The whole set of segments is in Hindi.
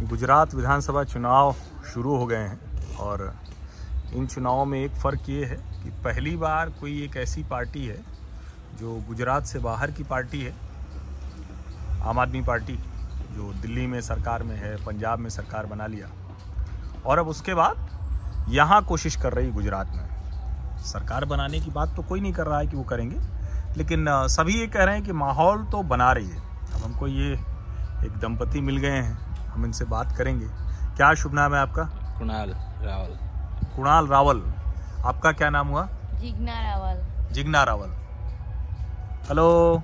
गुजरात विधानसभा चुनाव शुरू हो गए हैं और इन चुनावों में एक फ़र्क ये है कि पहली बार कोई एक ऐसी पार्टी है जो गुजरात से बाहर की पार्टी है, आम आदमी पार्टी, जो दिल्ली में सरकार में है, पंजाब में सरकार बना लिया। और अब उसके बाद यहाँ कोशिश कर रही गुजरात में। सरकार बनाने की बात तो कोई नहीं कर रहा है कि वो करेंगे, लेकिन सभी ये कह रहे हैं कि माहौल तो बना रही है। अब हमको ये एक दंपति मिल गए हैं। हम इनसे बात करेंगे। क्या शुभ नाम है आपका? कुणाल रावल। कुणाल रावल। आपका क्या नाम हुआ? जिग्ना रावल। जिग्ना रावल। हेलो।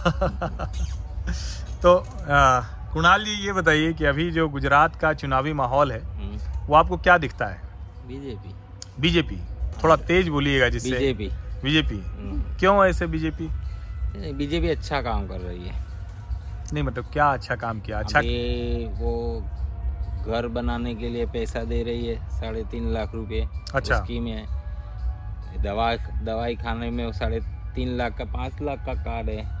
तो कुणाल जी ये बताइए कि अभी जो गुजरात का चुनावी माहौल है वो आपको क्या दिखता है? बीजेपी। बीजेपी। थोड़ा तेज बोलिएगा जिससे। बीजेपी। बीजेपी। क्यों ऐसे बीजेपी? बीजेपी अच्छा काम कर रही है। नहीं मतलब क्या अच्छा काम किया? अच्छा अभी वो घर बनाने के लिए पैसा दे रही है साढ़े तीन लाख रुपए अच्छा। स्कीम है दवा दवाई खाने में वो साढ़े तीन लाख का पाँच लाख का कार्ड है।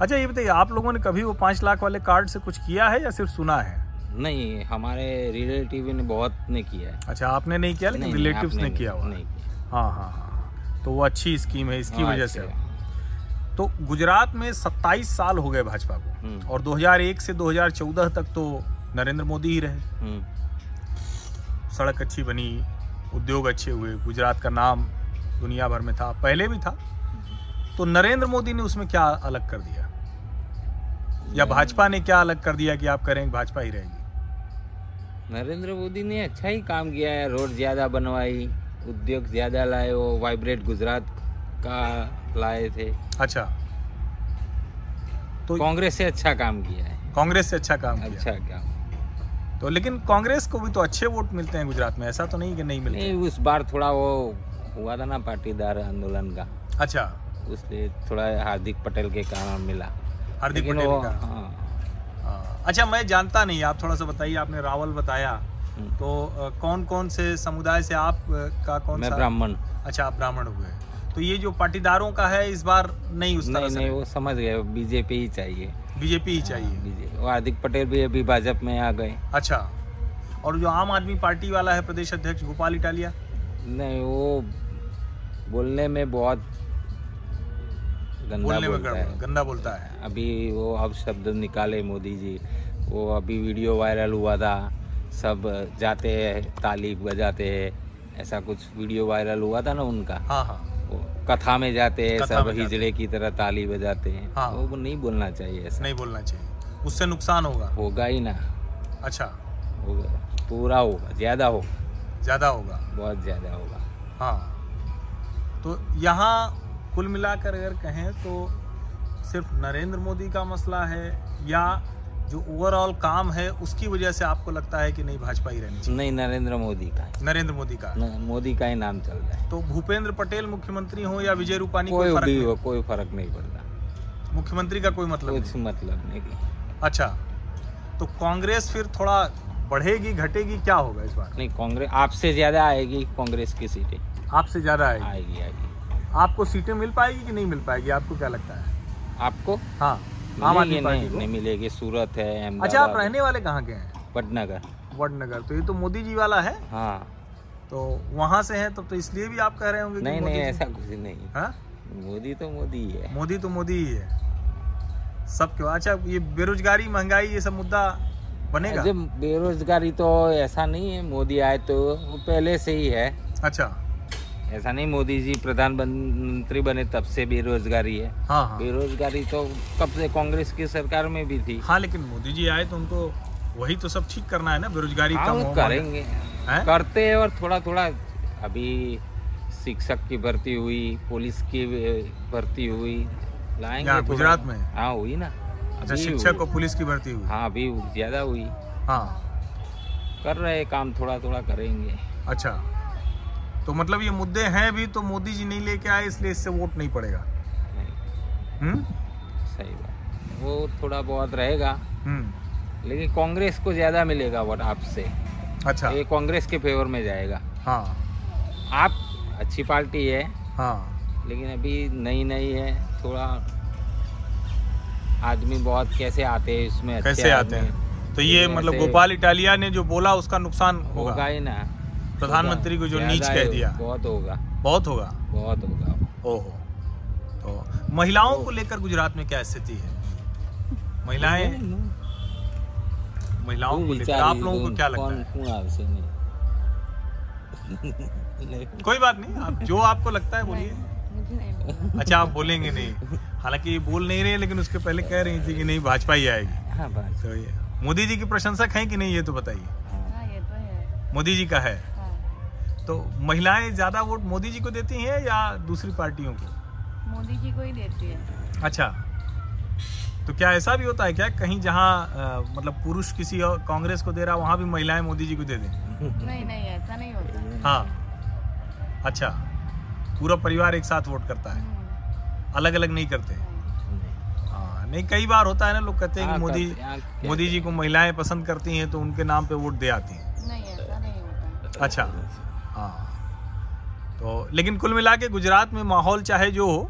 अच्छा ये बताइए आप लोगों ने कभी वो पाँच लाख वाले कार्ड से कुछ किया है या सिर्फ़ सुना है? नहीं हमारे रिलेटिव ने बहुत ने किया है। अच्छा आपने नहीं किया लेकिन नहीं, ने किया हुआ नहीं हाँ हाँ हाँ। तो वो अच्छी स्कीम है इसकी हाँ, वजह से। तो गुजरात में 27 साल हो गए भाजपा को। हम्म। और 2001 से 2014 तक तो नरेंद्र मोदी ही रहे। हम्म, सड़क अच्छी बनी उद्योग अच्छे हुए गुजरात का नाम दुनिया भर में था पहले भी था। तो नरेंद्र मोदी ने उसमें क्या अलग कर दिया? या भाजपा ने क्या अलग कर दिया कि आप करें भाजपा ही रहेगी? नरेंद्र मोदी ने अच्छा ही काम किया है रोड ज़्यादा बनवाई उद्योग ज़्यादा लाए वो वाइब्रेट गुजरात का लाए थे। अच्छा। तो कांग्रेस से अच्छा काम किया है। कांग्रेस से अच्छा काम किया। अच्छा काम। तो लेकिन कांग्रेस को भी तो अच्छे वोट मिलते हैं गुजरात में ऐसा तो नहीं कि नहीं मिलते नहीं उस बार थोड़ा वो हुआ था ना पाटीदार आंदोलन का। अच्छा। उसलिए थोड़ा हार्दिक पटेल के कारण मिला। हार्दिक पटेल का हाँ, हाँ। अच्छा मैं जानता नहीं आप थोड़ा सा बताइए आपने रावल बताया। हम्म। तो कौन कौन से समुदाय से आप का कौन मैं सा ब्राह्मण। अच्छा आप ब्राह्मण हुए। तो ये जो पाटीदारों का है इस बार नहीं उस तरह नहीं से नहीं वो समझ गए बीजेपी ही चाहिए। बीजेपी ही चाहिए। बीजेपी वो हार्दिक पटेल भी अभी भाजपा में आ गए। अच्छा। और जो आम आदमी पार्टी वाला है प्रदेश अध्यक्ष गोपाल इटालिया? नहीं वो बोलने में बहुत गंदा बोलने बोलता है। गंदा बोलता है। अभी वो अब शब्द निकाले मोदी जी। वो अभी वीडियो वायरल हुआ था सब जाते हैं ताली बजाते हैं ऐसा कुछ वीडियो वायरल हुआ था ना उनका? हाँ हाँ। कथा में जाते हैं सब हिजड़े की तरह ताली बजाते हैं। हाँ। वो नहीं बोलना चाहिए ऐसा। नहीं बोलना चाहिए। उससे नुकसान होगा। होगा ही ना। अच्छा। होगा। पूरा होगा ज़्यादा होगा। ज़्यादा होगा। बहुत ज़्यादा होगा। हाँ। तो यहाँ कुल मिलाकर अगर कहें तो सिर्फ़ नरेंद्र मोदी का मसला है या जो ओवरऑल काम है उसकी वजह से आपको लगता है कि नहीं भाजपा ही रहनी चाहिए? नहीं नरेंद्र मोदी का नरेंद्र मोदी का। मोदी का ही नाम चल रहा है। तो भूपेंद्र पटेल मुख्यमंत्री हो या विजय रूपानी कोई फ़र्क भी नहीं। हो कोई फ़र्क नहीं पड़ता। मुख्यमंत्री का कोई मतलब कुछ मतलब नहीं अच्छा तो कांग्रेस फिर थोड़ा बढ़ेगी घटेगी क्या होगा इस बार? नहीं कांग्रेस आपसे ज़्यादा आएगी कांग्रेस की सीटें। आपसे ज़्यादा आएगी। आएगी आएगी। आपको सीटें मिल पाएगी कि नहीं मिल पाएगी? आपको क्या लगता है? आपको? हाँ। आम आदमी नहीं नहीं मिलेगी सूरत है अच्छा आप रहने वाले कहाँ के हैं? वडनगर। वडनगर तो ये तो मोदी जी वाला है? हाँ। तो वहाँ से है तब तो इसलिए भी आप कह रहे होंगे नहीं नहीं ऐसा कुछ नहीं। हाँ? मोदी तो मोदी ही है। मोदी तो मोदी ही है। सब क्यों? अच्छा ये बेरोजगारी महँगाई ये सब मुद्दा बनेगा? जब बेरोजगारी तो ऐसा नहीं है मोदी आए तो पहले से ही है। अच्छा। ऐसा नहीं मोदी जी प्रधानमंत्री बने तब से बेरोजगारी है। हाँ हाँ। बेरोजगारी तो कब से कांग्रेस की सरकार में भी थी। हाँ लेकिन मोदी जी आए तो उनको वही तो सब ठीक करना है ना बेरोजगारी हाँ, कम करेंगे। हैं? करते हैं और थोड़ा थोड़ा अभी शिक्षक की भर्ती हुई पुलिस की भर्ती हुई लाएँगे गुजरात में? हाँ हुई ना। अच्छा शिक्षक और पुलिस की भर्ती हुई? हाँ अभी ज़्यादा हुई। हाँ। कर रहे काम थोड़ा थोड़ा करेंगे। अच्छा। तो मतलब ये मुद्दे हैं भी तो मोदी जी नहीं लेके आए इसलिए इससे वोट नहीं पड़ेगा। नहीं। हम्म? सही बात। वो थोड़ा बहुत रहेगा। हम्म। लेकिन कांग्रेस को ज़्यादा मिलेगा वोट आपसे। अच्छा। ये कांग्रेस के फेवर में जाएगा। हाँ। आप अच्छी पार्टी है हाँ। लेकिन अभी नई नई है थोड़ा आदमी बहुत कैसे आते हैं इसमें कैसे आते हैं? तो ये मतलब गोपाल इटालिया ने जो बोला उसका नुकसान होगा ही ना। प्रधानमंत्री को जो नीच कह दिया। बहुत होगा। बहुत होगा? बहुत होगा। ओहो। तो महिलाओं को लेकर गुजरात में क्या स्थिति है? महिलाएँ? महिलाओं को लेकर आप लोगों को क्या लगता है? कोई बात नहीं आप जो आपको लगता है बोलिए। अच्छा आप बोलेंगे नहीं। हालाँकि ये बोल नहीं रहे लेकिन उसके पहले कह रही थी कि नहीं भाजपा ही आएगी। हाँ तो मोदी जी की प्रशंसक है कि नहीं ये तो बताइए। हाँ तो मोदी जी का हाँ। तो महिलाएँ ज़्यादा वोट मोदी जी को देती हैं या दूसरी पार्टियों को? मोदी जी को ही देती है। अच्छा। तो क्या ऐसा भी होता है क्या? कहीं जहाँ मतलब पुरुष किसी और कांग्रेस को दे रहा वहाँ भी महिलाएँ मोदी जी को दे दें? नहीं नहीं ऐसा नहीं होता। हाँ। अच्छा। पूरा परिवार एक साथ वोट करता है? हम्म, अलग अलग नहीं करते? हाँ। हाँ नहीं कई बार होता है ना लोग कहते हैं कि हाँ, मोदी हैं, मोदी जी को महिलाएँ पसंद करती हैं तो उनके नाम पे वोट दे आती हैं। नहीं ऐसा नहीं होता। अच्छा। हाँ। तो लेकिन कुल मिला के गुजरात में माहौल चाहे जो हो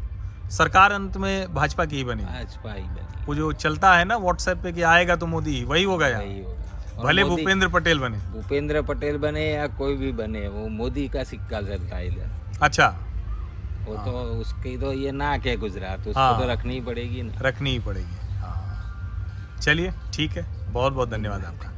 सरकार अंत में भाजपा की ही बनी। भाजपा ही बनी। वो जो चलता है ना व्हाट्सएप पे कि आएगा तो मोदी ही वही होगा यहाँ वही होगा भले भूपेंद्र पटेल बने। भूपेंद्र पटेल बने या कोई भी बने वो मोदी का सिक्का चलता है इधर अच्छा। वो तो उसकी तो ये नाक है गुजरात उसको हाँ। तो रखनी ही पड़ेगी ना। रखनी ही पड़ेगी हाँ। चलिए ठीक है। बहुत बहुत धन्यवाद आपका।